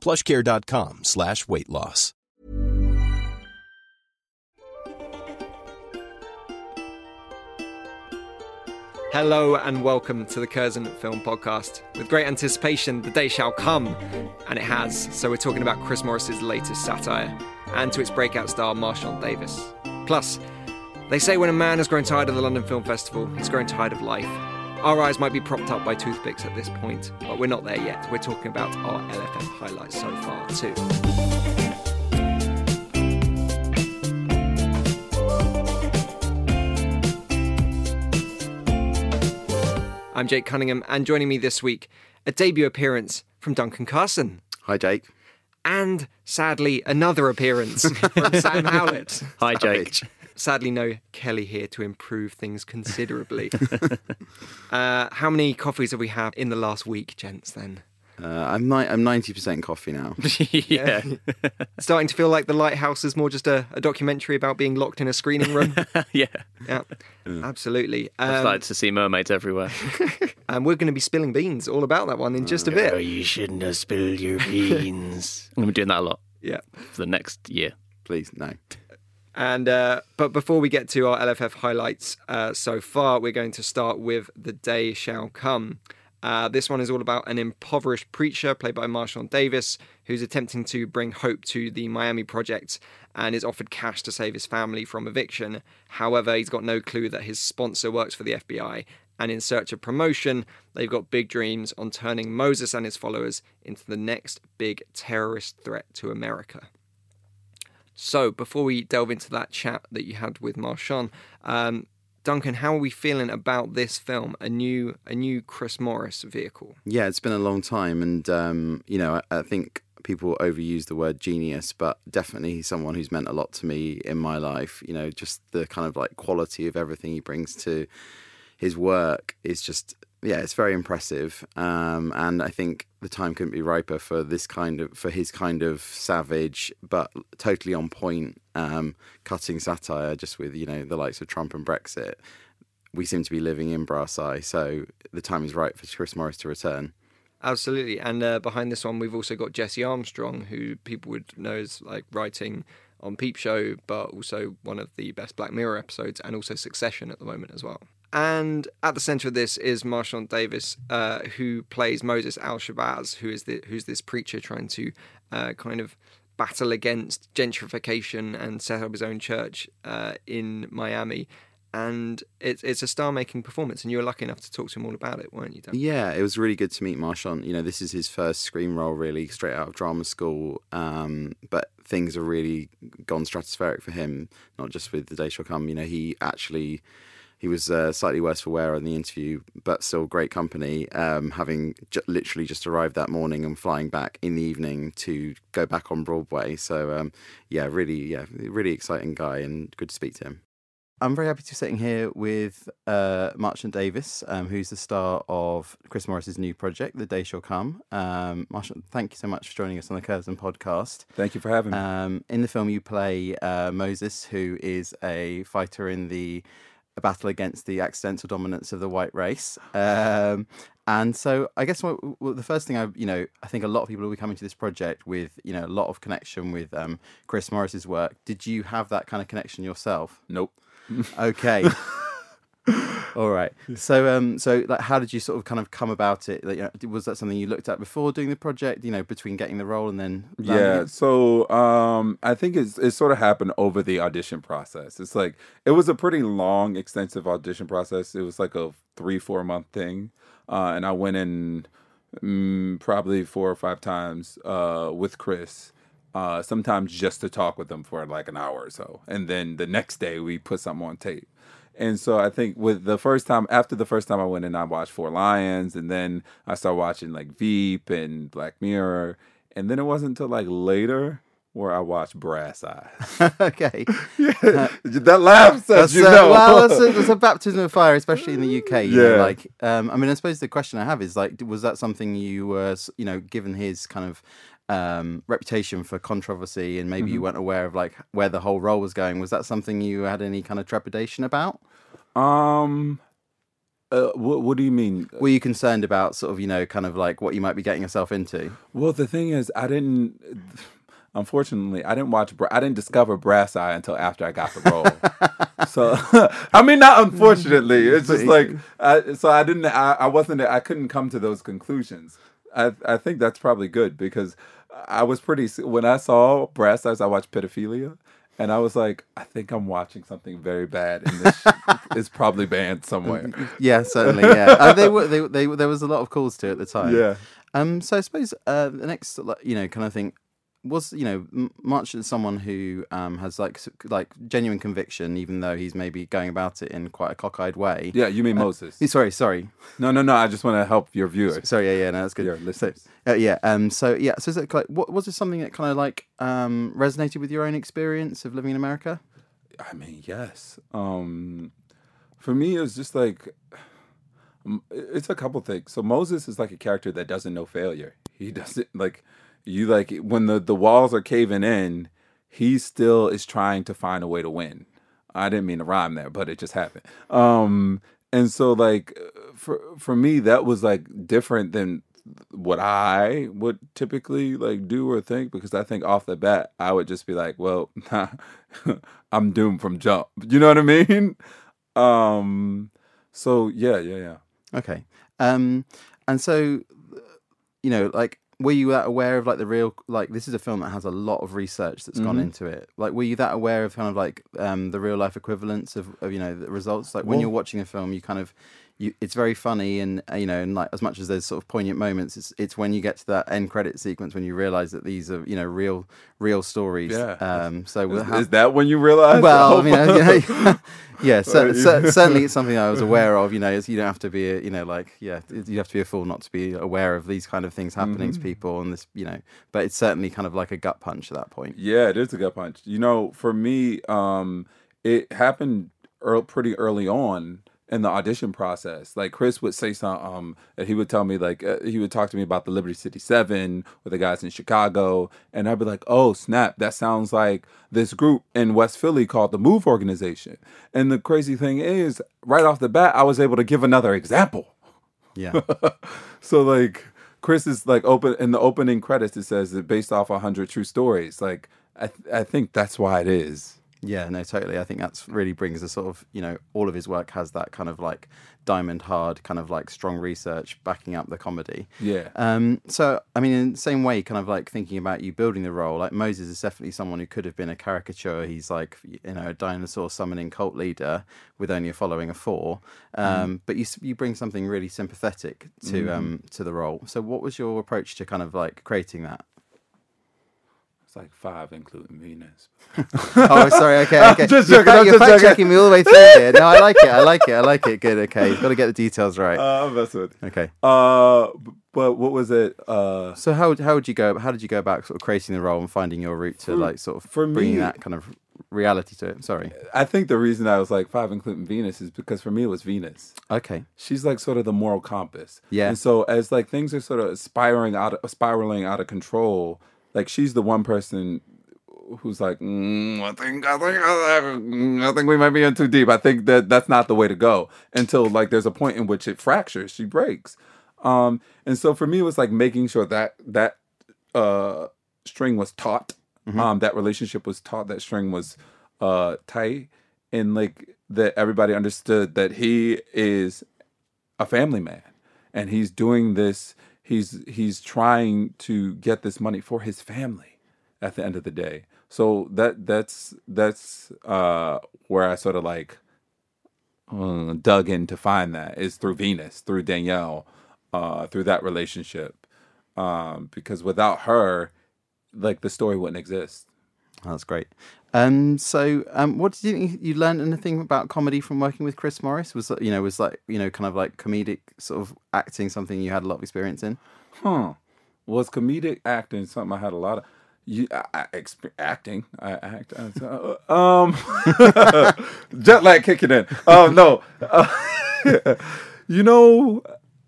plushcare.com slash weight loss. Hello and welcome to the Curzon Film Podcast. With great anticipation, the day shall come, and it has. So we're talking about Chris Morris's latest satire, and to its breakout star Marchant Davis. Plus, they say when a man has grown tired of the London Film Festival, he's grown tired of life. Our eyes might be propped up by toothpicks at this point, but we're not there yet. We're talking about our LFF highlights so far too. I'm Jake Cunningham, and joining me this week, a debut appearance from Duncan Carson. Hi, Jake. And sadly, another appearance from Sam Howlett. Hi, Jake. Sadly, no Kelly here to improve things considerably. uh, how many coffees have we had in the last week, gents, then? Uh, I'm ni- I'm ninety percent coffee now. yeah. Starting to feel like The Lighthouse is more just a, a documentary about being locked in a screening room. yeah. yeah, absolutely. I've Um, started to see mermaids everywhere. and we're going to be spilling beans all about that one in just a bit. you shouldn't have spilled your beans. I'm going to be doing that a lot Yeah. for the next year. Please, no. And uh, but before we get to our LFF highlights uh, so far, we're going to start with "The Day Shall Come." Uh, this one is all about an impoverished preacher played by Marchant Davis, who's attempting to bring hope to the Miami project and is offered cash to save his family from eviction. However, he's got no clue that his sponsor works for the FBI, and in search of promotion, they've got big dreams on turning Moses and his followers into the next big terrorist threat to America. So, before we delve into that chat that you had with Marchant, um, Duncan, how are we feeling about this film? A new, a new Chris Morris vehicle. Yeah, it's been a long time, and um, you know, I, I think people overuse the word genius, but definitely someone who's meant a lot to me in my life. You know, just the kind of like quality of everything he brings to his work is just yeah, it's very impressive. Um, and I think the time couldn't be riper for this kind of for his kind of savage but totally on point um, cutting satire, just with you know the likes of Trump and Brexit. We seem to be living in Brass Brassai, so the time is right for Chris Morris to return. Absolutely. And uh, behind this one, we've also got Jesse Armstrong, who people would know as like writing on Peep Show, but also one of the best Black Mirror episodes, and also Succession at the moment as well. And at the center of this is Marchant Davis, uh, who plays Moses Al Shabazz, who is the, who's this preacher trying to uh, kind of battle against gentrification and set up his own church uh, in Miami. And it's it's a star making performance, and you were lucky enough to talk to him all about it, weren't you? Yeah, it was really good to meet Marchant. You know, this is his first screen role, really, straight out of drama school. Um, but things have really gone stratospheric for him, not just with The Day Shall Come. You know, he actually he was uh, slightly worse for wear in the interview, but still great company. Um, having j- literally just arrived that morning and flying back in the evening to go back on Broadway. So um, yeah, really, yeah, really exciting guy, and good to speak to him. I'm very happy to be sitting here with uh, Marchant Davis, um, who's the star of Chris Morris's new project, The Day Shall Come. Um, Marchant, thank you so much for joining us on the Curzon podcast. Thank you for having me. Um, in the film, you play uh, Moses, who is a fighter in the a battle against the accidental dominance of the white race. Um, and so, I guess what, what the first thing I, you know, I think a lot of people will be coming to this project with, you know, a lot of connection with um, Chris Morris's work. Did you have that kind of connection yourself? nope. Okay. All right. So, um, so like, how did you sort of kind of come about it? Like, you know, was that something you looked at before doing the project? You know, between getting the role and then Yeah, it? so um, I think it's it sort of happened over the audition process. It's like it was a pretty long, extensive audition process. It was like a three, four month thing, uh, and I went in mm, probably four or five times uh, with Chris. Uh, sometimes just to talk with them for like an hour or so, and then the next day we put something on tape. And so I think with the first time, after the first time I went in, I watched Four Lions, and then I started watching like Veep and Black Mirror, and then it wasn't until like later where I watched Brass Eyes. okay. that laugh says That's, you uh, know. well, that's a, that's a baptism of fire, especially in the UK. You know, Yeah. like, um, I mean, I suppose the question I have is like, was that something you were, you know, given his kind of um, reputation for controversy, and maybe Mm-hmm. you weren't aware of like where the whole role was going? Was that something you had any kind of trepidation about? um, uh, what what do you mean? Were you concerned about sort of, you know, kind of like what you might be getting yourself into? Well, the thing is, I didn't. Unfortunately, I didn't watch. I didn't discover Brass Eye until after I got the role. so, I mean, not unfortunately. It's just like, I, so I didn't. I, I wasn't. I couldn't come to those conclusions. I I think that's probably good because I was pretty. When I saw Brass Eyes, I watched Pedophilia. And I was like, I think I'm watching something very bad, and this is probably banned somewhere. Yeah, certainly. Yeah, uh, they were. They, they there was a lot of calls to it at the time. Yeah. Um. So I suppose uh, the next, you know, kind of thing was you know M- March is someone who um has like like genuine conviction, even though he's maybe going about it in quite a cockeyed way. Yeah, you mean Moses? Eh, Sorry, sorry, No, no, no. I just want to help your viewers. sorry. Yeah, yeah. No, that's good. Your So, listeners. uh, yeah. Um. So yeah. So is it like what was it something that kind of like um resonated with your own experience of living in America? I mean, yes. Um, for me, it was just like it's a couple things. So Moses is like a character that doesn't know failure. He doesn't like you like when the the walls are caving in. He still is trying to find a way to win. I didn't mean to rhyme there, but it just happened. Um, and so like for for me, that was like different than what I would typically like do or think because I think off the bat I would just be like, well, I'm doomed from jump. You know what I mean? Um so yeah, yeah, yeah. Okay. Um, and so, you know, like, were you that aware of like the real like this is a film that has a lot of research that's gone Mhm. into it. Like, were you that aware of kind of like um the real life equivalents of, of you know the results? Like when Well- you're watching a film, you kind of you it's very funny and uh, you know and like as much as there's sort of poignant moments, it's it's when you get to that end credit sequence when you realize that these are you know real real stories. Yeah. Um. So Is, is that when you realize? well, I mean, you know, yeah, Right. cer- certainly it's something I was aware of. You know, you don't have to be, a, you know, like yeah, you have to be a fool not to be aware of these kind of things happening Mm-hmm. to people, and this, you know, but it's certainly kind of like a gut punch at that point. Yeah, it is a gut punch. You know, for me, um, it happened earl pretty early on in the audition process. Like Chris would say something, um, and he would tell me like uh, he would talk to me about the Liberty City Seven with the guys in Chicago, and I'd be like, "Oh snap, that sounds like this group in West Philly called the Move Organization." And the crazy thing is, right off the bat, I was able to give another example. Yeah, So like Chris is like open in the opening credits it says it based off a hundred true stories. Like I th- I think that's why it is. Yeah, no, totally. I think that's really brings the sort of, you know, all of his work has that kind of like diamond hard, kind of like strong research backing up the comedy. Yeah. Um, so, I mean, in the same way, kind of like thinking about you building the role, like Moses is definitely someone who could have been a caricature. He's like, you know, a dinosaur summoning cult leader with only a following of four. Um, But you you bring something really sympathetic to um to the role. So, what was your approach to kind of like creating that? It's like five including Venus. Oh, sorry. Okay, okay. just you're joking, fact, you're just fact checking me all the way through here. No, I like it. I like it. I like it. Good. Okay, you've got to get the details right. Uh, I'm messing with you. Okay. Uh, but what was it? Uh, So how how would you go? How did you go about sort of creating the role and finding your route to For- like sort of for bringing me- that kind of reality to it? Sorry. I think the reason I was like five including Venus is because for me it was Venus. Okay. She's like sort of the moral compass. Yeah. And so as like things are sort of spiraling out of, spiraling out of control, like she's the one person who's like, mm, I think I think I, I think we might be in too deep. I think that that's not the way to go until like there's a point in which it fractures, she breaks. Um, and so for me, it was like making sure that that uh string was taut. Um, that relationship was taut. That string was uh tight, and like that everybody understood that he is a family man and he's doing this he's he's trying to get this money for his family at the end of the day. So that that's that's uh where i sort of like uh, dug in to find that is through venus through danielle uh through that relationship. Um because without her like the story wouldn't exist Oh, that's great. Um, so, um, what did you? You learned anything about comedy from working with Chris Morris? Was you know was like you know kind of like comedic sort of acting something you had a lot of experience in? huh was comedic acting something i had a lot of you I, I, acting i act uh, um jet lag kicking in oh no uh, you know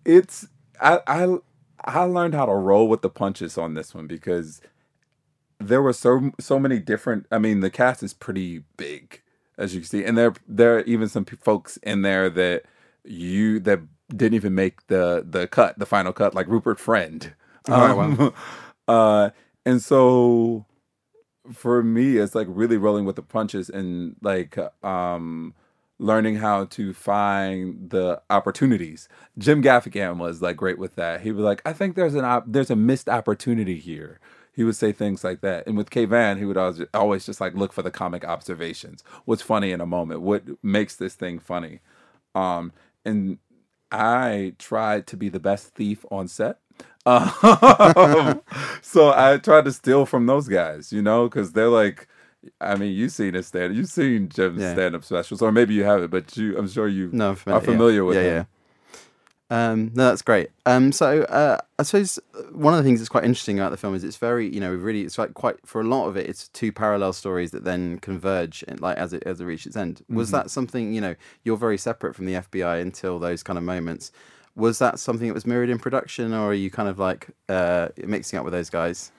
it's I, I i learned how to roll with the punches on this one because there were so so many different i mean the cast is pretty big as you can see and there there are even some folks in there that you that didn't even make the the cut the final cut like rupert friend. Oh, um, uh and so for me it's like really rolling with the punches and like um learning how to find the opportunities. Jim gaffigan was like great with that. He was like i think there's an op- there's a missed opportunity here he would say things like that and with Kayvan he would always, always just like look for the comic observations what's funny in a moment what makes this thing funny um and i tried to be the best thief on set um, so I tried to steal from those guys, you know, because they're like, I mean, you've seen his stand, you've seen Jim's Yeah. stand-up specials, or maybe you haven't, but you, I'm sure you No, I'm are familiar yeah. with yeah, him. yeah. Um, no, that's great. Um, so uh, I suppose one of the things that's quite interesting about the film is it's very, you know, really, it's like quite for a lot of it, it's two parallel stories that then converge, and like as it as it reaches its end. Was Mm-hmm. that something, you know, you're very separate from the FBI until those kind of moments? Was that something that was mirrored in production, or are you kind of like uh, mixing up with those guys?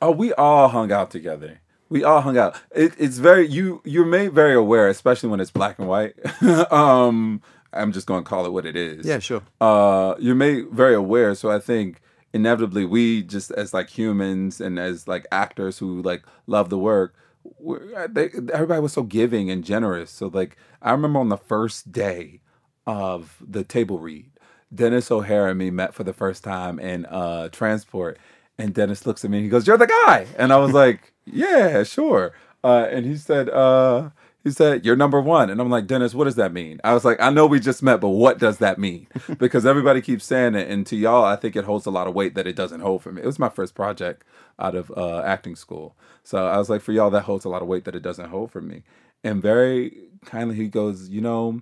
Oh, we all hung out together. We all hung out. It, it's very you. You're made very aware, especially when it's black and white. um, I'm just going to call it what it is. Yeah, sure. uh you're made very aware so i think inevitably we just as like humans and as like actors who like love the work they, everybody was so giving and generous so like i remember on the first day of the table read denis o'hare and me met for the first time in uh transport and dennis looks at me and he goes you're the guy and i was like yeah sure uh and he said uh he said, You're number one. And I'm like, Dennis, what does that mean? I was like, I know we just met, but what does that mean? because everybody keeps saying it. And to y'all, I think it holds a lot of weight that it doesn't hold for me. It was my first project out of uh, acting school. So I was like, For y'all, that holds a lot of weight that it doesn't hold for me. And very kindly, he goes, You know,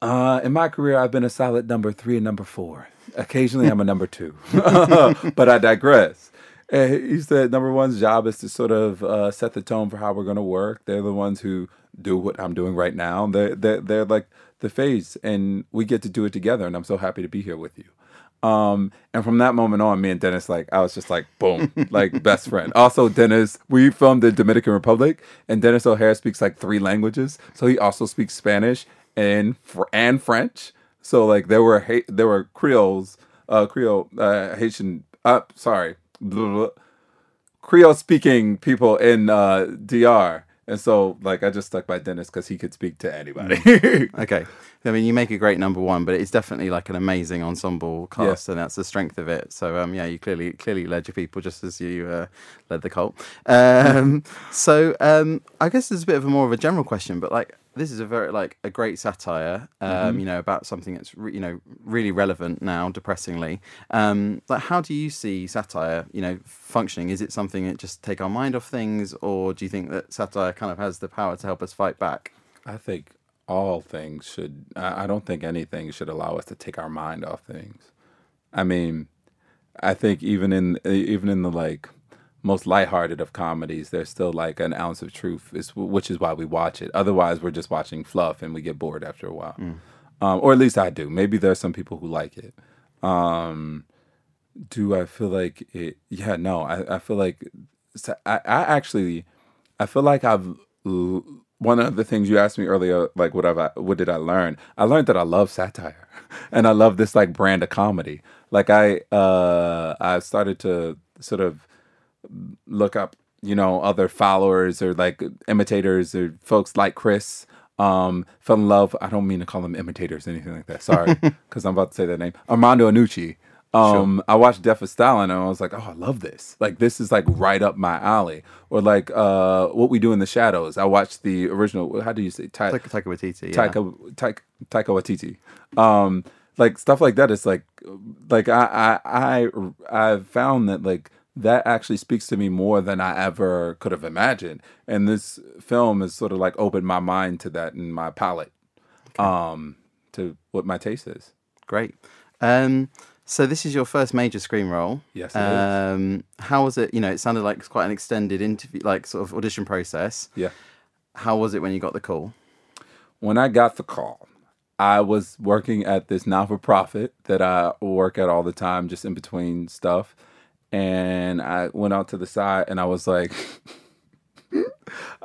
uh, in my career, I've been a solid number three and number four. Occasionally, I'm a number two, but I digress. He said, number one's job is to sort of uh, set the tone for how we're going to work. They're the ones who do what I'm doing right now. They're, they're, they're like the face, and we get to do it together. And I'm so happy to be here with you. Um, and from that moment on, me and Dennis, like, I was just like, boom, like best friend. Also, Dennis, we filmed the Dominican Republic, and Denis O'Hare speaks like three languages. So he also speaks Spanish and fr- and French. So like there were ha- there were Creoles, uh, Creole, uh, Haitian, uh, sorry, Creole speaking people in uh, DR. And so, like, I just stuck by Dennis because he could speak to anybody. Okay. I mean, you make a great number one, but it's definitely like an amazing ensemble cast, and that's the strength of it. So, um, yeah, you clearly clearly led your people just as you uh, led the cult. Um, so, um, I guess there's a bit of a more of a general question, but like this is a very like a great satire, um, you know, about something that's re- you know really relevant now, depressingly. Um, like, how do you see satire, you know, functioning? Is it something that just take our mind off things, or do you think that satire kind of has the power to help us fight back? I think all things should. I I don't think anything should allow us to take our mind off things. I mean, I think even in even in the like most lighthearted of comedies, there's still like an ounce of truth, is which is why we watch it. Otherwise, we're just watching fluff and we get bored after a while. Um, or at least I do. Maybe there are some people who like it. Um, do I feel like it? Yeah, no. I, I feel like I, I actually I feel like I've one of the things you asked me earlier, like what have I, what did I learn? I learned that I love satire, and I love this like brand of comedy. Like I uh I started to sort of look up, you know, other followers or like imitators or folks like Chris Um, fell in love. I don't mean to call them imitators or anything like that. Sorry, because I'm about to say that name. Armando Iannucci. Um, I watched Death of Stalin and I was like, oh, I love this. Like, this is like right up my alley. Or like, uh, What We Do in the Shadows. I watched the original. How do you say? Ta- Taika, Taika Waititi. Yeah. Taika, Taika, Taika Waititi. Um, like stuff like that. It's like, like I, I, I, I've found that like that actually speaks to me more than I ever could have imagined. And this film has sort of like opened my mind to that and my palate, um, to what my taste is. Great. Um, so this is your first major screen role. Yes, it is. um, How was it? You know, it sounded like it's quite an extended interview, like sort of audition process. Yeah. How was it when you got the call? when I got the call, I was working at this non for profit that I work at all the time, just in between stuff. And I went out to the side and I was like,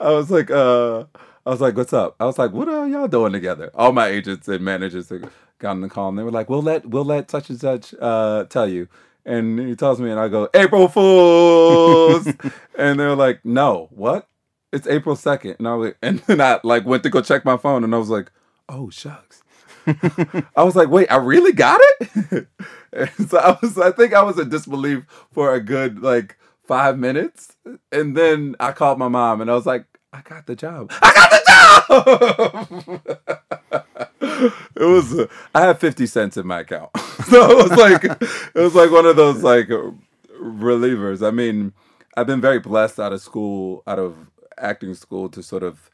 I was like, uh, I was like, what's up? I was like, what are y'all doing together? All my agents and managers got on the call and they were like, we'll let, we'll let such and such, uh, tell you. And he tells me and I go, April Fools. and they're like, no, what? It's April 2nd. And I was like, and then I like went to go check my phone and I was like, oh shucks. I was like, wait, I really got it? so I was I think I was in disbelief for a good like five minutes. And then I called my mom and I was like, I got the job. I got the job. it was uh, I had 50 cents in my account. so it was like it was like one of those like relievers. I mean, I've been very blessed out of school, out of acting school to sort of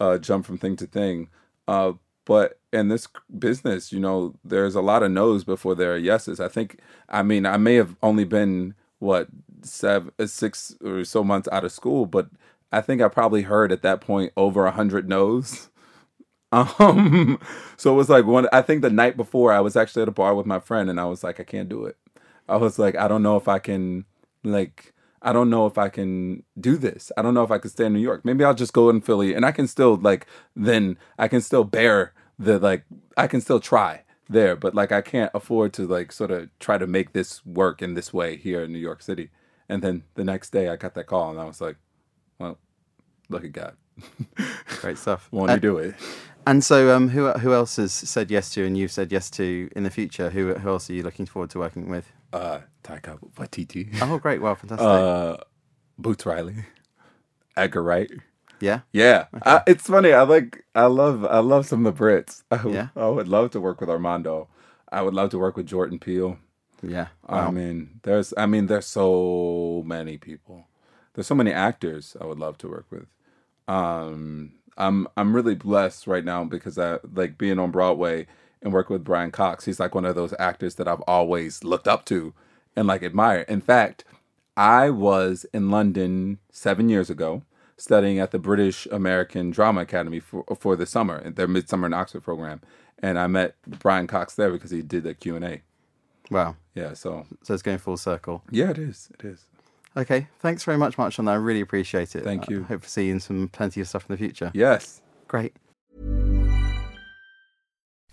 uh, jump from thing to thing. Uh, but in this business, you know, there's a lot of no's before there are yeses. I think, I mean, I may have only been what seven, uh, six or so months out of school, but I think I probably heard at that point over a hundred no's. Um, so it was like one. I think the night before, I was actually at a bar with my friend, and I was like, I can't do it. I was like, I don't know if I can, like, I don't know if I can do this. I don't know if I can stay in New York. Maybe I'll just go in Philly and I can still like then I can still bear the like I can still try there, but like I can't afford to like sort of try to make this work in this way here in New York City. And then the next day I got that call and I was like, well, look at God. Great stuff. Won't Uh, you do it? And so, um, who who else has said yes to, and you've said yes to in the future? Who who else are you looking forward to working with? Uh Taika Waititi. Oh, great! Well, fantastic. Uh Boots Riley. Edgar Wright. yeah, Yeah, I, it's funny. I like. I love. I love some of the Brits. I, Yeah. I would love to work with Armando. I would love to work with Jordan Peele. yeah. I mean, there's. I mean, there's so many people. There's so many actors I would love to work with. Um, I'm. I'm really blessed right now because I like being on Broadway and working with Brian Cox. He's like one of those actors that I've always looked up to and like admire. In fact, I was in London seven years ago studying at the British American Drama Academy for for the summer, their Midsummer in Oxford program, and I met Brian Cox there because he did the Q and A. wow. Yeah, so So it's going full circle. yeah, it is. It is. Okay, thanks very much, Marchant that. I really appreciate it. Thank I you. hope to see you in some plenty of stuff in the future. Yes. Great.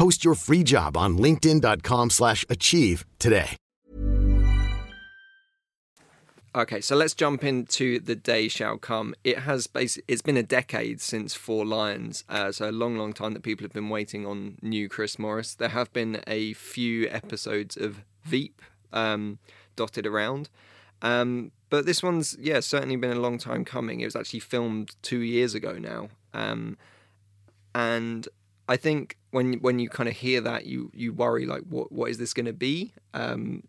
Post your free job on linkedin.com/achieve slash achieve today. Okay, so let's jump into the day shall come. It has basi- it's been a decade since Four Lions, uh, so a long, long time that people have been waiting on new Chris Morris. There have been a few episodes of Veep um, dotted around, um, but this one's yeah certainly been a long time coming. It was actually filmed two years ago now, um, and I think when when you kind of hear that, you you worry like what what is this going to be? Um,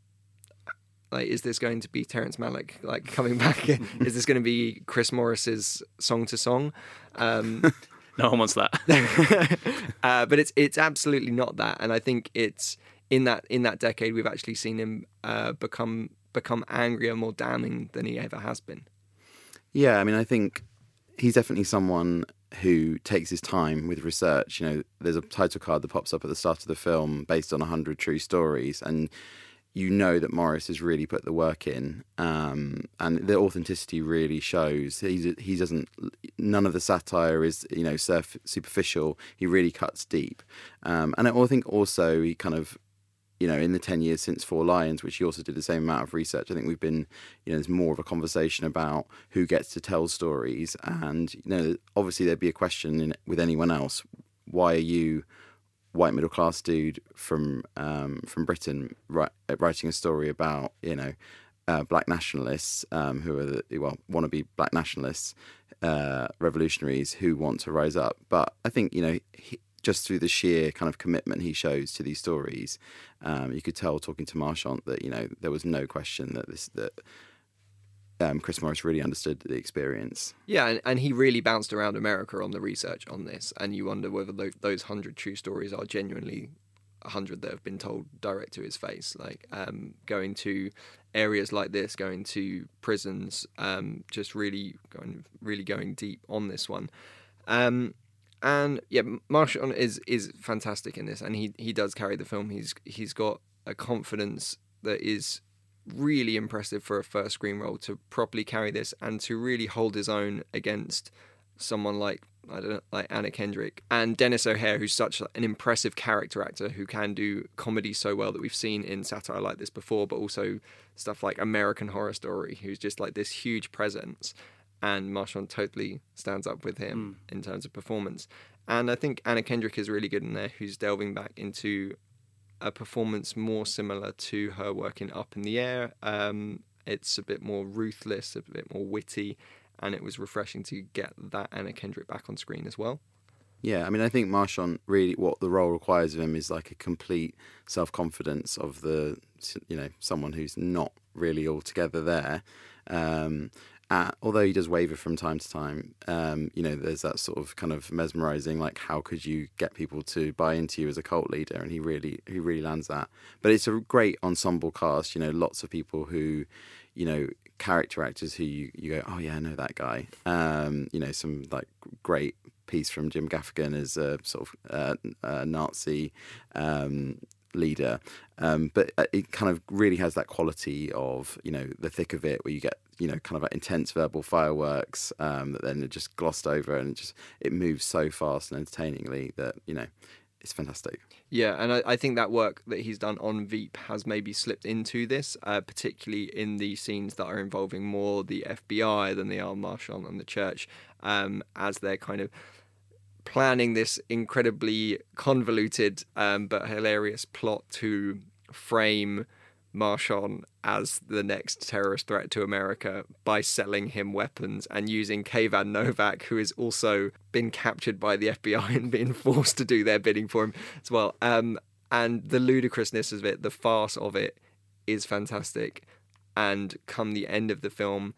like is this going to be Terrence Malick like coming back? is this going to be Chris Morris's song to song? Um, No one wants that. uh, but it's it's absolutely not that, and I think it's in that in that decade we've actually seen him uh, become become angrier, more damning than he ever has been. Yeah, I mean, I think he's definitely someone who takes his time with research. You know, there's a title card that pops up at the start of the film based on 100 true stories. And you know that Morris has really put the work in, um, and the authenticity really shows. He's, he doesn't. None of the satire is you know surf, superficial. He really cuts deep, um, and I think also he kind of. You know, in the ten years since Four Lions, which he also did the same amount of research, I think we've been, you know, there's more of a conversation about who gets to tell stories, and you know, obviously there'd be a question in, with anyone else: why are you white middle class dude from um, from Britain writing a story about you know uh, black nationalists um, who are the, well want to be black nationalists uh, revolutionaries who want to rise up. But I think you know. He, just through the sheer kind of commitment he shows to these stories, um, you could tell talking to Marchant that you know there was no question that this that um, Chris Morris really understood the experience. Yeah, and, and, he really bounced around America on the research on this, and you wonder whether those, those hundred true stories are genuinely hundred that have been told direct to his face. Like um, going to areas like this, going to prisons, um, just really going really going deep on this one. Um, and yeah, Marchant is is fantastic in this, and he he does carry the film. He's he's got a confidence that is really impressive for a first screen role to properly carry this and to really hold his own against someone like I don't know, like Anna Kendrick and Denis O'Hare, who's such an impressive character actor who can do comedy so well that we've seen in satire like this before, but also stuff like American Horror Story, who's just like this huge presence. And Marchant totally stands up with him mm. in terms of performance. And I think Anna Kendrick is really good in there, who's delving back into a performance more similar to her working Up in the Air. Um, it's a bit more ruthless, a bit more witty, and it was refreshing to get that Anna Kendrick back on screen as well. Yeah, I mean, I think Marchant really what the role requires of him is like a complete self confidence of the, you know, someone who's not really altogether there. Um, at, although he does waver from time to time, um, you know, there's that sort of kind of mesmerizing, like how could you get people to buy into you as a cult leader? And he really, he really lands that. But it's a great ensemble cast. You know, lots of people who, you know, character actors who you, you go, oh yeah, I know that guy. Um, you know, some like great piece from Jim Gaffigan as a sort of uh, Nazi. Um, leader, um, but uh, it kind of really has that quality of you know the thick of it, where you get you know kind of like intense verbal fireworks um, that then are just glossed over, and it just it moves so fast and entertainingly that you know it's fantastic. Yeah, and I, I, think that work that he's done on Veep has maybe slipped into this, uh, particularly in the scenes that are involving more the FBI than they are Marchant and the church, um, as they're kind of planning this incredibly convoluted um, but hilarious plot to frame Marchant as the next terrorist threat to America by selling him weapons and using Kayvan Novak, who has also been captured by the FBI and been forced to do their bidding for him as well. Um, and the ludicrousness of it, the farce of it, is fantastic. And come the end of the film,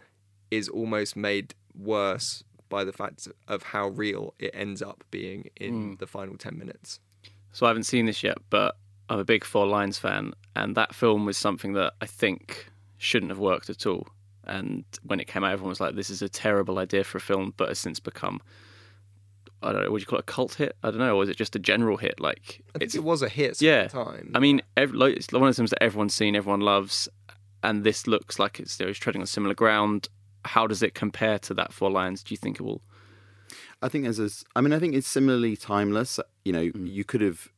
is almost made worse by the fact of how real it ends up being in mm. the final 10 minutes. So I haven't seen this yet, but I'm a big Four Lions fan, and that film was something that I think shouldn't have worked at all. And when it came out, everyone was like, "This is a terrible idea for a film," but has since become I don't know. Would you call it a cult hit? I don't know. Or was it just a general hit? Like it was a hit. Yeah. time. I mean, every, like, it's one of the films that everyone's seen, everyone loves, and this looks like it's, it's treading on similar ground how does it compare to that Four Lions? Do you think it will? I think there's a, I mean, I think it's similarly timeless. You know, mm. you could have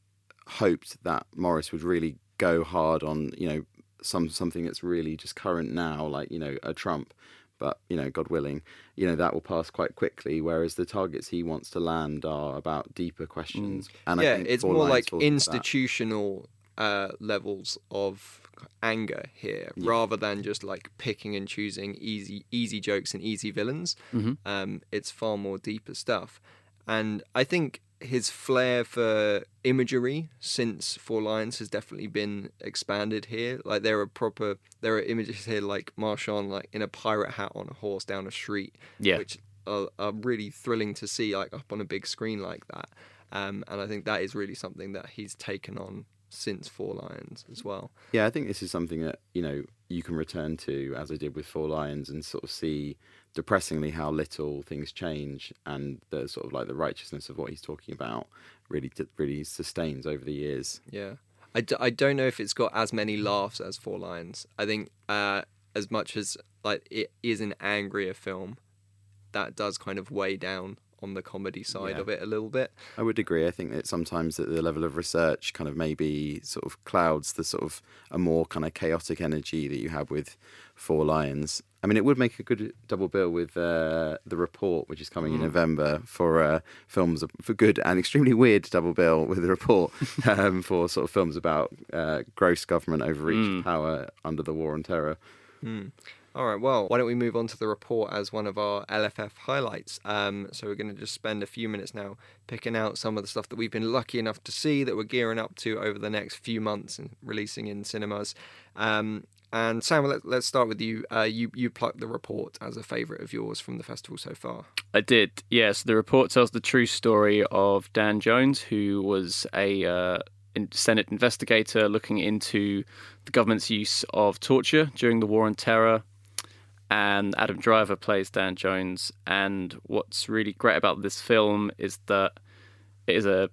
hoped that Morris would really go hard on, you know, some something that's really just current now, like you know, a Trump. But you know, God willing, you know that will pass quite quickly. Whereas the targets he wants to land are about deeper questions. Mm. And yeah, it's more like institutional uh, levels of anger here yeah. rather than just like picking and choosing easy easy jokes and easy villains mm-hmm. um, it's far more deeper stuff and i think his flair for imagery since Four Lions has definitely been expanded here. Like there are proper there are images here like Marchant like in a pirate hat on a horse down a street, yeah. which are, are really thrilling to see like up on a big screen like that. Um, and I think that is really something that he's taken on since Four Lions as well. Yeah, I think this is something that you know you can return to, as I did with Four Lions, and sort of see depressingly how little things change, and the sort of like the righteousness of what he's talking about really really sustains over the years. Yeah, I d- I don't know if it's got as many laughs as Four Lions. I think uh, as much as like it is an angrier film, that does kind of weigh down on the comedy side Yeah. of it a little bit. I would agree. I think that sometimes that the level of research kind of maybe sort of clouds the sort of a more kind of chaotic energy that you have with Four Lions. I mean, it would make a good double bill with uh, the report, which is coming in November for uh, films for good and extremely weird double bill with the report um, for sort of films about uh, gross government overreach of power under the war on terror. All right, well, why don't we move on to the report as one of our LFF highlights? Um, so we're going to just spend a few minutes now picking out some of the stuff that we've been lucky enough to see that we're gearing up to over the next few months and releasing in cinemas. Um, and Sam, let, let's start with you. Uh, you you plucked the report as a favourite of yours from the festival so far. I did, yes. The report tells the true story of Dan Jones, who was a uh, Senate investigator looking into the government's use of torture during the War on Terror. And Adam Driver plays Dan Jones. And what's really great about this film is that it is a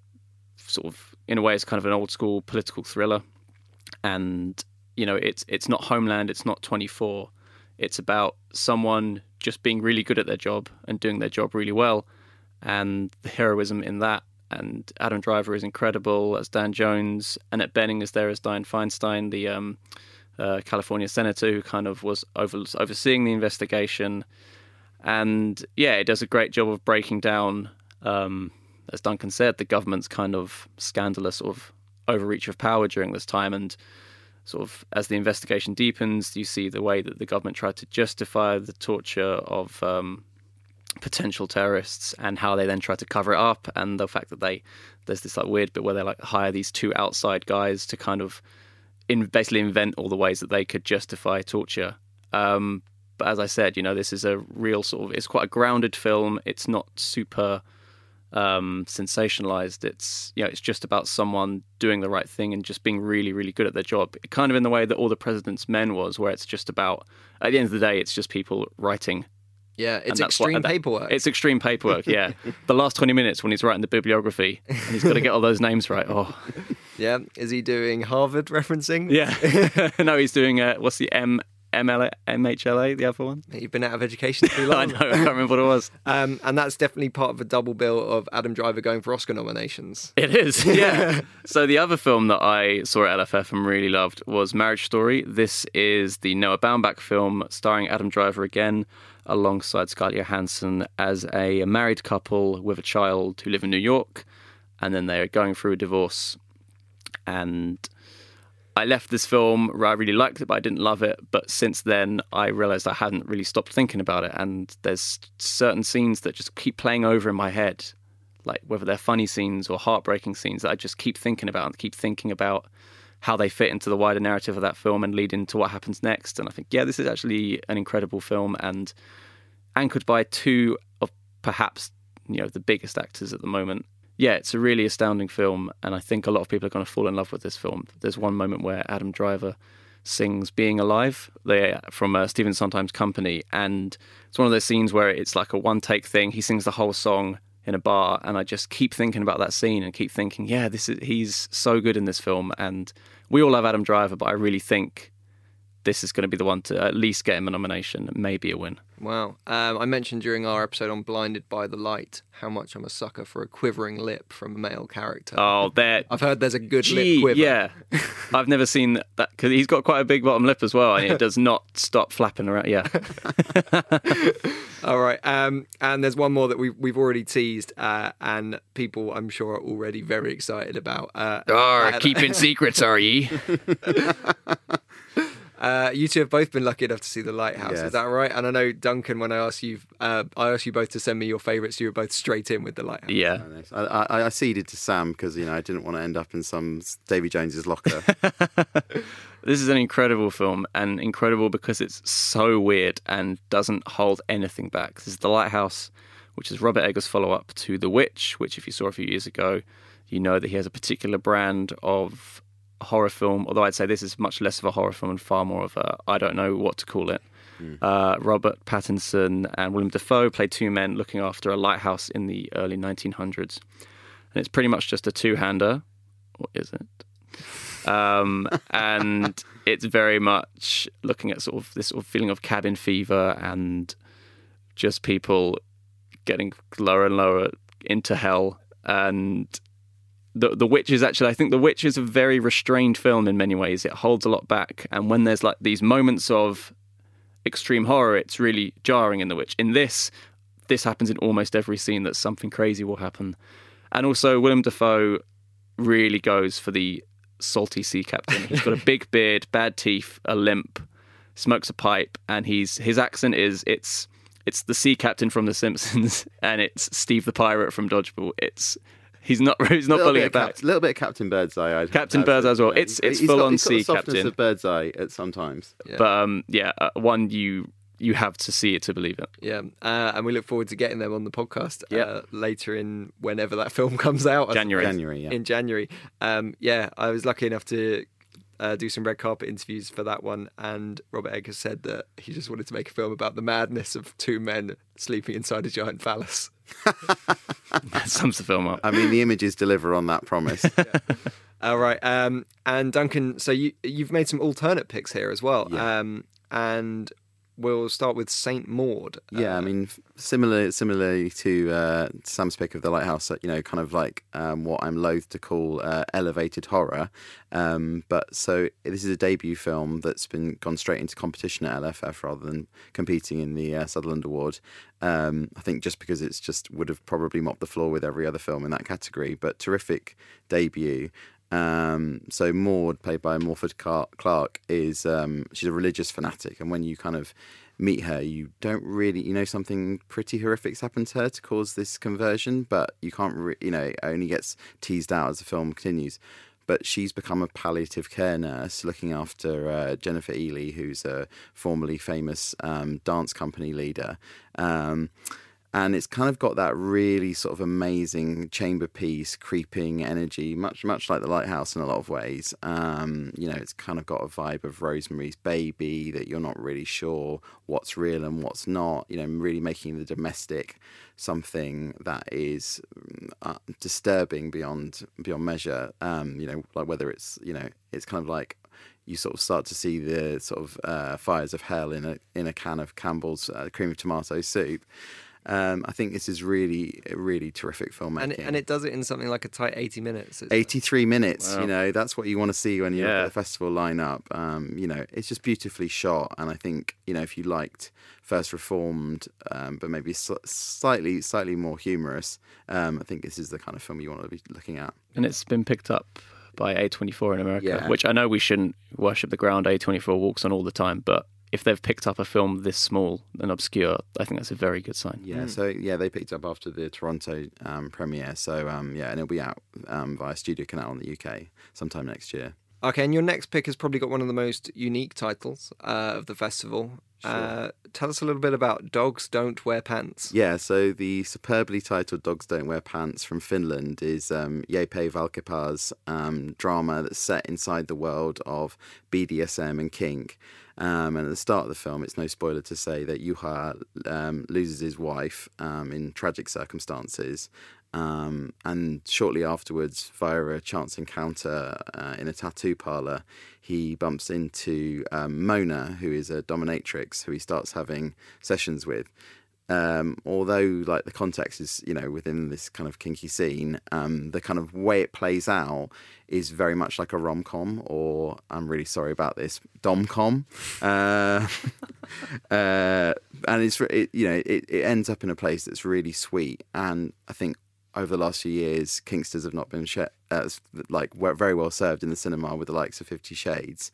sort of, in a way, it's kind of an old school political thriller. And you know, it's it's not Homeland, it's not 24. It's about someone just being really good at their job and doing their job really well, and the heroism in that. And Adam Driver is incredible as Dan Jones. Annette Bening is there as Dianne Feinstein, the um, uh, California senator who kind of was over, overseeing the investigation. And yeah, it does a great job of breaking down, um, as Duncan said, the government's kind of scandalous of overreach of power during this time. And sort of as the investigation deepens, you see the way that the government tried to justify the torture of um, potential terrorists and how they then try to cover it up, and the fact that they there's this like weird bit where they like hire these two outside guys to kind of in basically invent all the ways that they could justify torture. Um, but as I said, you know, this is a real sort of it's quite a grounded film. It's not super um, sensationalized. It's you know, it's just about someone doing the right thing and just being really, really good at their job. Kind of in the way that All the President's Men was, where it's just about at the end of the day, it's just people writing. Yeah, it's what- extreme that- paperwork. It's extreme paperwork. Yeah, the last twenty minutes when he's writing the bibliography and he's got to get all those names right. Oh, yeah, is he doing Harvard referencing? yeah. no, he's doing uh, what's the M. MLA, MHLA, the other one? You've been out of education too long. I know, I can't remember what it was. Um, and that's definitely part of a double bill of Adam Driver going for Oscar nominations. It is, yeah. so the other film that I saw at LFF and really loved was Marriage Story. This is the Noah Baumbach film starring Adam Driver again, alongside Scarlett Johansson as a married couple with a child who live in New York, and then they're going through a divorce. And I left this film where I really liked it, but I didn't love it. But since then, I realized I hadn't really stopped thinking about it. And there's certain scenes that just keep playing over in my head, like whether they're funny scenes or heartbreaking scenes that I just keep thinking about and keep thinking about how they fit into the wider narrative of that film and lead into what happens next. And I think, yeah, this is actually an incredible film and anchored by two of perhaps you know the biggest actors at the moment. Yeah, it's a really astounding film, and I think a lot of people are going to fall in love with this film. There's one moment where Adam Driver sings "Being Alive" from uh, Stephen Sondheim's Company, and it's one of those scenes where it's like a one-take thing. He sings the whole song in a bar, and I just keep thinking about that scene and keep thinking, yeah, this is he's so good in this film, and we all love Adam Driver, but I really think this is going to be the one to at least get him a nomination, maybe a win. Wow. Um, I mentioned during our episode on Blinded by the Light how much I'm a sucker for a quivering lip from a male character. Oh, there. I've heard there's a good Gee, lip quiver. yeah. I've never seen that because he's got quite a big bottom lip as well, and it does not stop flapping around. Yeah. All right. Um, and there's one more that we've, we've already teased, uh, and people I'm sure are already very excited about. Uh, uh, keeping secrets, are ye? Uh, you two have both been lucky enough to see The Lighthouse. Yes. Is that right? And I know Duncan. When I asked you, uh, I asked you both to send me your favourites. You were both straight in with The Lighthouse. Yeah. I, I, I ceded to Sam because you know I didn't want to end up in some Davy Jones's locker. This is an incredible film, and incredible because it's so weird and doesn't hold anything back. This is The Lighthouse, which is Robert Eggers' follow up to The Witch, which, if you saw a few years ago, you know that he has a particular brand of horror film, although I'd say this is much less of a horror film and far more of a I don't know what to call it. Uh, Robert Pattinson and Willem Dafoe play two men looking after a lighthouse in the early 1900s, and it's pretty much just a two-hander. What is it? Um, and it's very much looking at sort of this sort of feeling of cabin fever and just people getting lower and lower into hell and the the witch is actually I think the witch is a very restrained film in many ways. It holds a lot back, and when there's like these moments of extreme horror, it's really jarring in the witch. In this, this happens in almost every scene that something crazy will happen, and also Willem Dafoe really goes for the salty sea captain. He's got a big beard, bad teeth, a limp, smokes a pipe, and he's his accent is it's it's the sea captain from The Simpsons, and it's Steve the pirate from Dodgeball. It's he's not he's not little pulling bit it of back. Cap- little bit of Captain Birdseye. I'd Captain have Birdseye as well. It's- it's He's full got- on he's got the sea softness captain. of Birdseye at sometimes. But um, yeah, uh, one you you have to see it to believe it. Yeah, uh, and we look forward to getting them on the podcast Yeah. uh, later in whenever that film comes out. January. January, yeah. in January. Um, yeah, I was lucky enough to uh, do some red carpet interviews for that one, and Robert Eggers said that he just wanted to make a film about the madness of two men sleeping inside a giant phallus. That sums the film up. I mean, the images deliver on that promise. All right, um, and Duncan, so you you've made some alternate picks here as well, Yeah. um, and we'll start with Saint Maud. Yeah, I Uh, mean, similar, similarly to uh, Sam's pick of the Lighthouse, uh, you know, kind of like um, what I'm loath to call uh, elevated horror. Um, but so this is a debut film that's been gone straight into competition at LFF rather than competing in the uh, Sutherland Award. Um, I think just because it's just would have probably mopped the floor with every other film in that category. But terrific debut. Um, so Maud, played by Morfydd Clark, is um, she's a religious fanatic, and when you kind of meet her, you don't really, you know, something pretty horrific's happened to her to cause this conversion, but you can't, re- you know, it only gets teased out as the film continues. But she's become a palliative care nurse looking after uh, Jennifer Ehle, who's a formerly famous um, dance company leader. And it's kind of got that really sort of amazing chamber piece creeping energy much much like the lighthouse in a lot of ways um, you know it's kind of got a vibe of rosemary's baby that you're not really sure what's real and what's not you know really making the domestic something that is uh, disturbing beyond beyond measure um, you know like whether it's you know it's kind of like you sort of start to see the sort of uh, fires of hell in a in a can of Campbell's uh, cream of tomato soup. Um, I think this is really, really terrific filmmaking. and it, and it does it in something like a tight eighty minutes. It's- 83 minutes, Wow. you know, that's what you want to see when you're Yeah. at the festival lineup. Um, you know, it's just beautifully shot. And I think, you know, if you liked First Reformed, um, but maybe sl- slightly, slightly more humorous, um, I think this is the kind of film you want to be looking at. and it's been picked up by A24 in America, Yeah. which I know we shouldn't worship the ground A24 walks on all the time, but if they've picked up a film this small and obscure, I think that's a very good sign. Yeah, so yeah, they picked up after the Toronto um, premiere. So um, yeah, and it'll be out um, via Studio Canal in the UK sometime next year. Okay, and your next pick has probably got one of the most unique titles uh, of the festival. Uh, tell us a little bit about Dogs Don't Wear Pants. Yeah, so the superbly titled Dogs Don't Wear Pants from Finland is um, Jeppe Valkeapää's um, drama that's set inside the world of BDSM and kink. Um, and at the start of the film, it's no spoiler to say that Juha um, loses his wife um, in tragic circumstances. Um, and shortly afterwards, via a chance encounter uh, in a tattoo parlor, he bumps into um, Mona, who is a dominatrix who he starts having sessions with. Um, although, like the context is, you know, within this kind of kinky scene, um, the kind of way it plays out is very much like a rom com, or I'm really sorry about this, dom com. Uh, uh, and it's, it, you know, it, it ends up in a place that's really sweet. And I think over the last few years, Kinksters have not been sh- uh, like very well served in the cinema with the likes of Fifty Shades,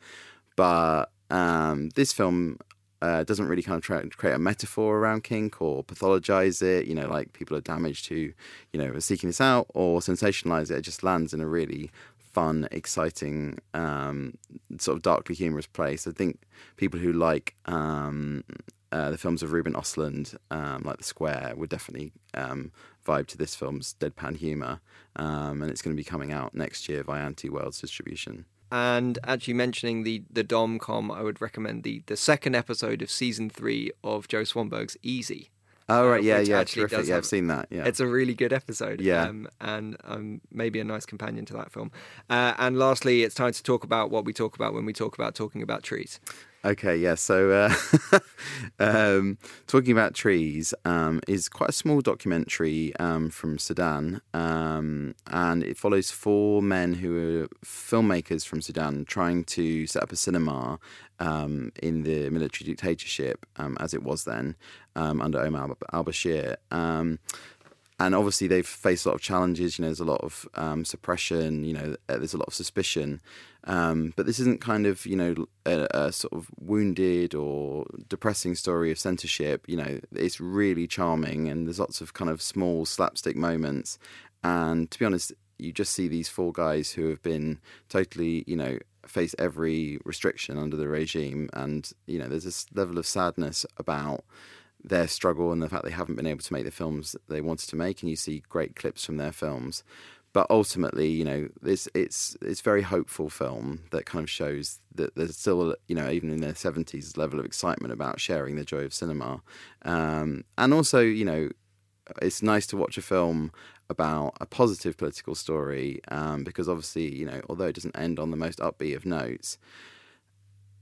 but um, this film uh, doesn't really kind of try create a metaphor around kink or pathologize it. You know, like people are damaged who, you know, are seeking this out or sensationalize it. It just lands in a really fun, exciting, um, sort of darkly humorous place. I think people who like um, uh, the films of Ruben Ostlund, um, like The Square, would definitely um, vibe to this film's deadpan humor. Um, and it's going to be coming out next year via Anti-Worlds distribution. and actually mentioning the the dom com, I would recommend the the second episode of season three of Joe Swanberg's Easy. Oh right, uh, yeah, yeah, actually terrific. Yeah, have- I've seen that. Yeah, It's a really good episode. Yeah. Um, and um, maybe a nice companion to that film. Uh, and lastly, it's time to talk about what we talk about when we talk about talking about trees. Okay, yeah. So, uh, um, talking about trees um, is quite a small documentary um, from Sudan, um, and it follows four men who are filmmakers from Sudan trying to set up a cinema um, in the military dictatorship um, as it was then under Omar al Bashir. And obviously they've faced a lot of challenges. You know, there's a lot of um, suppression. You know, uh, there's a lot of suspicion. Um, but this isn't kind of you know a, a sort of wounded or depressing story of censorship. You know, it's really charming, and there's lots of kind of small slapstick moments. And to be honest, you just see these four guys who have been totally, you know, face every restriction under the regime, and you know, there's this level of sadness about their struggle and the fact they haven't been able to make the films that they wanted to make, and you see great clips from their films. But ultimately, you know, it's it's it's very hopeful film that kind of shows that there's still, you know, even in their seventies, level of excitement about sharing the joy of cinema, um, and also, you know, it's nice to watch a film about a positive political story um, because obviously, you know, although it doesn't end on the most upbeat of notes,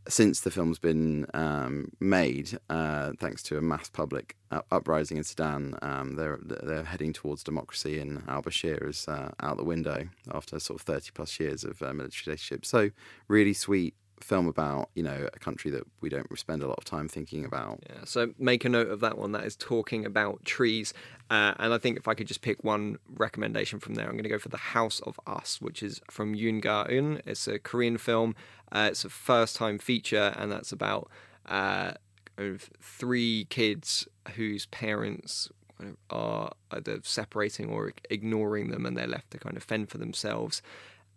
since the film's been um, made, uh, thanks to a mass public up- uprising in Sudan, um, they're they're heading towards democracy, and Al Bashir is uh, out the window after sort of thirty plus years of uh, military dictatorship. So, really sweet film about you know a country that we don't spend a lot of time thinking about. Yeah, so make a note of that one. That is talking about trees. Uh, and I think if I could just pick one recommendation from there, I'm going to go for The House of Us, which is from Yoon Ga Eun. It's a Korean film. Uh, it's a first time feature, and that's about uh, three kids whose parents are either separating or ignoring them, and they're left to kind of fend for themselves.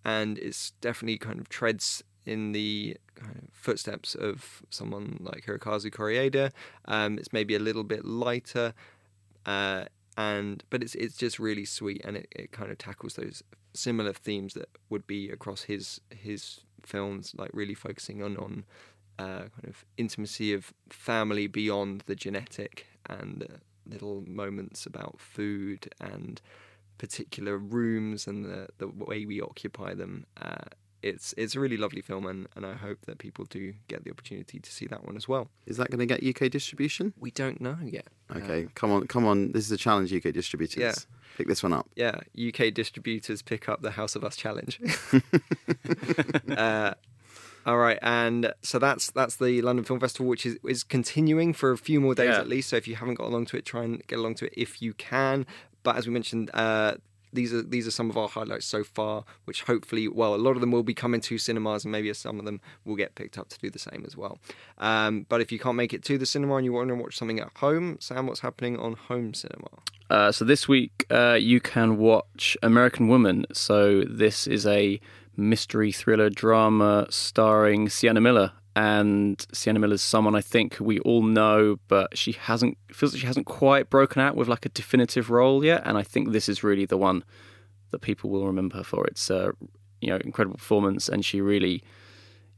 And it's definitely kind of treads in the kind of footsteps of someone like Hirokazu Koreeda. Um, it's maybe a little bit lighter, uh, and but it's it's just really sweet, and it, it kind of tackles those similar themes that would be across his his films, like really focusing on on uh, kind of intimacy of family beyond the genetic, and uh, little moments about food and particular rooms and the the way we occupy them. It's it's a really lovely film, and, and I hope that people do get the opportunity to see that one as well. Is that going to get UK distribution? We don't know yet. Okay, come on, come on. This is a challenge, UK distributors. Yeah. Pick this one up. Yeah, UK distributors pick up the House of Us challenge. uh, all right, and so that's that's the London Film Festival, which is is continuing for a few more days Yeah. at least. So if you haven't got along to it, try and get along to it if you can. But as we mentioned, uh, these are these are some of our highlights so far, which hopefully, well, a lot of them will be coming to cinemas, and maybe some of them will get picked up to do the same as well. Um, but if you can't make it to the cinema and you want to watch something at home, Sam, what's happening on home cinema? Uh, so this week uh, you can watch American Woman. So this is a mystery thriller drama starring Sienna Miller. And Sienna Miller's someone I think we all know, but she hasn't feels like she hasn't quite broken out with like a definitive role yet. And I think this is really the one that people will remember her for. It's a you know incredible performance, and she really,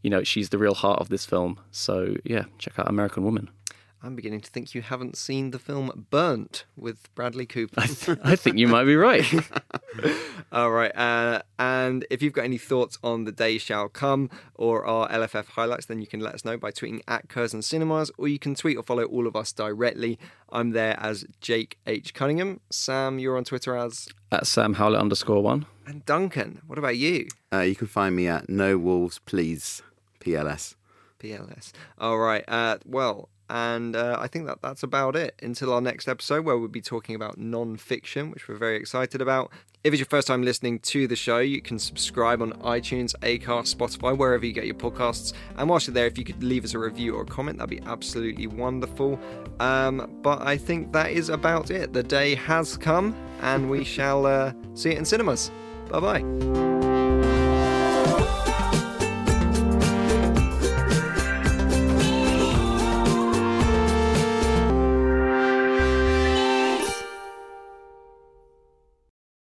you know, she's the real heart of this film. So yeah, check out American Woman. I'm beginning to think you haven't seen the film Burnt with Bradley Cooper. I think you might be right. All right. Uh, and if you've got any thoughts on The Day Shall Come or our LFF highlights, then you can let us know by tweeting at Curzon Cinemas or you can tweet or follow all of us directly. I'm there as Jake H. Cunningham. Sam, you're on Twitter as. At Sam Howlett underscore one. And Duncan, what about you? Uh, you can find me at No Wolves Please PLS. PLS. All right. Uh, well, and uh, I think that that's about it until our next episode where we'll be talking about non fiction, which we're very excited about. If it's your first time listening to the show, you can subscribe on iTunes, Acast, Spotify, wherever you get your podcasts. And whilst you're there, if you could leave us a review or a comment, that'd be absolutely wonderful. Um, but I think that is about it. The day has come, and we shall uh, see it in cinemas. Bye bye.